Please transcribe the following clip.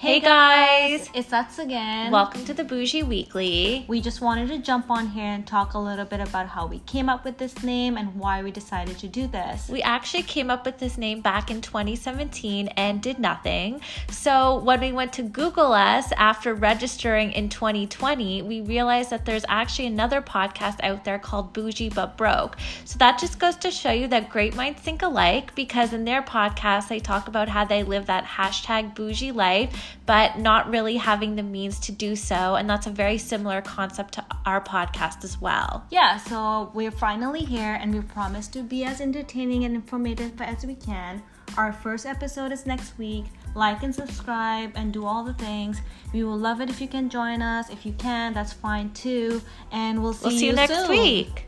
Hey guys, it's us again. welcome to the Bougie Weekly. We just wanted to jump on here and talk a little bit about how we came up with this name and why we decided to do this. We actually came up with this name back in 2017 and did nothing. So, when we went to Google us after registering in 2020, we realized that there's actually another podcast out there called Bougie But Broke. So, that just goes to show you that great minds think alike because in their podcast, they talk about how they live that hashtag bougie life but not really having the means to do so. And that's a very similar concept to our podcast as well. Yeah, so we're finally here and we promise to be as entertaining and informative as we can. Our first episode is next week. Like and subscribe and do all the things. We will love it if you can join us. If you can, that's fine too. And we'll see, We'll see you next soon. week.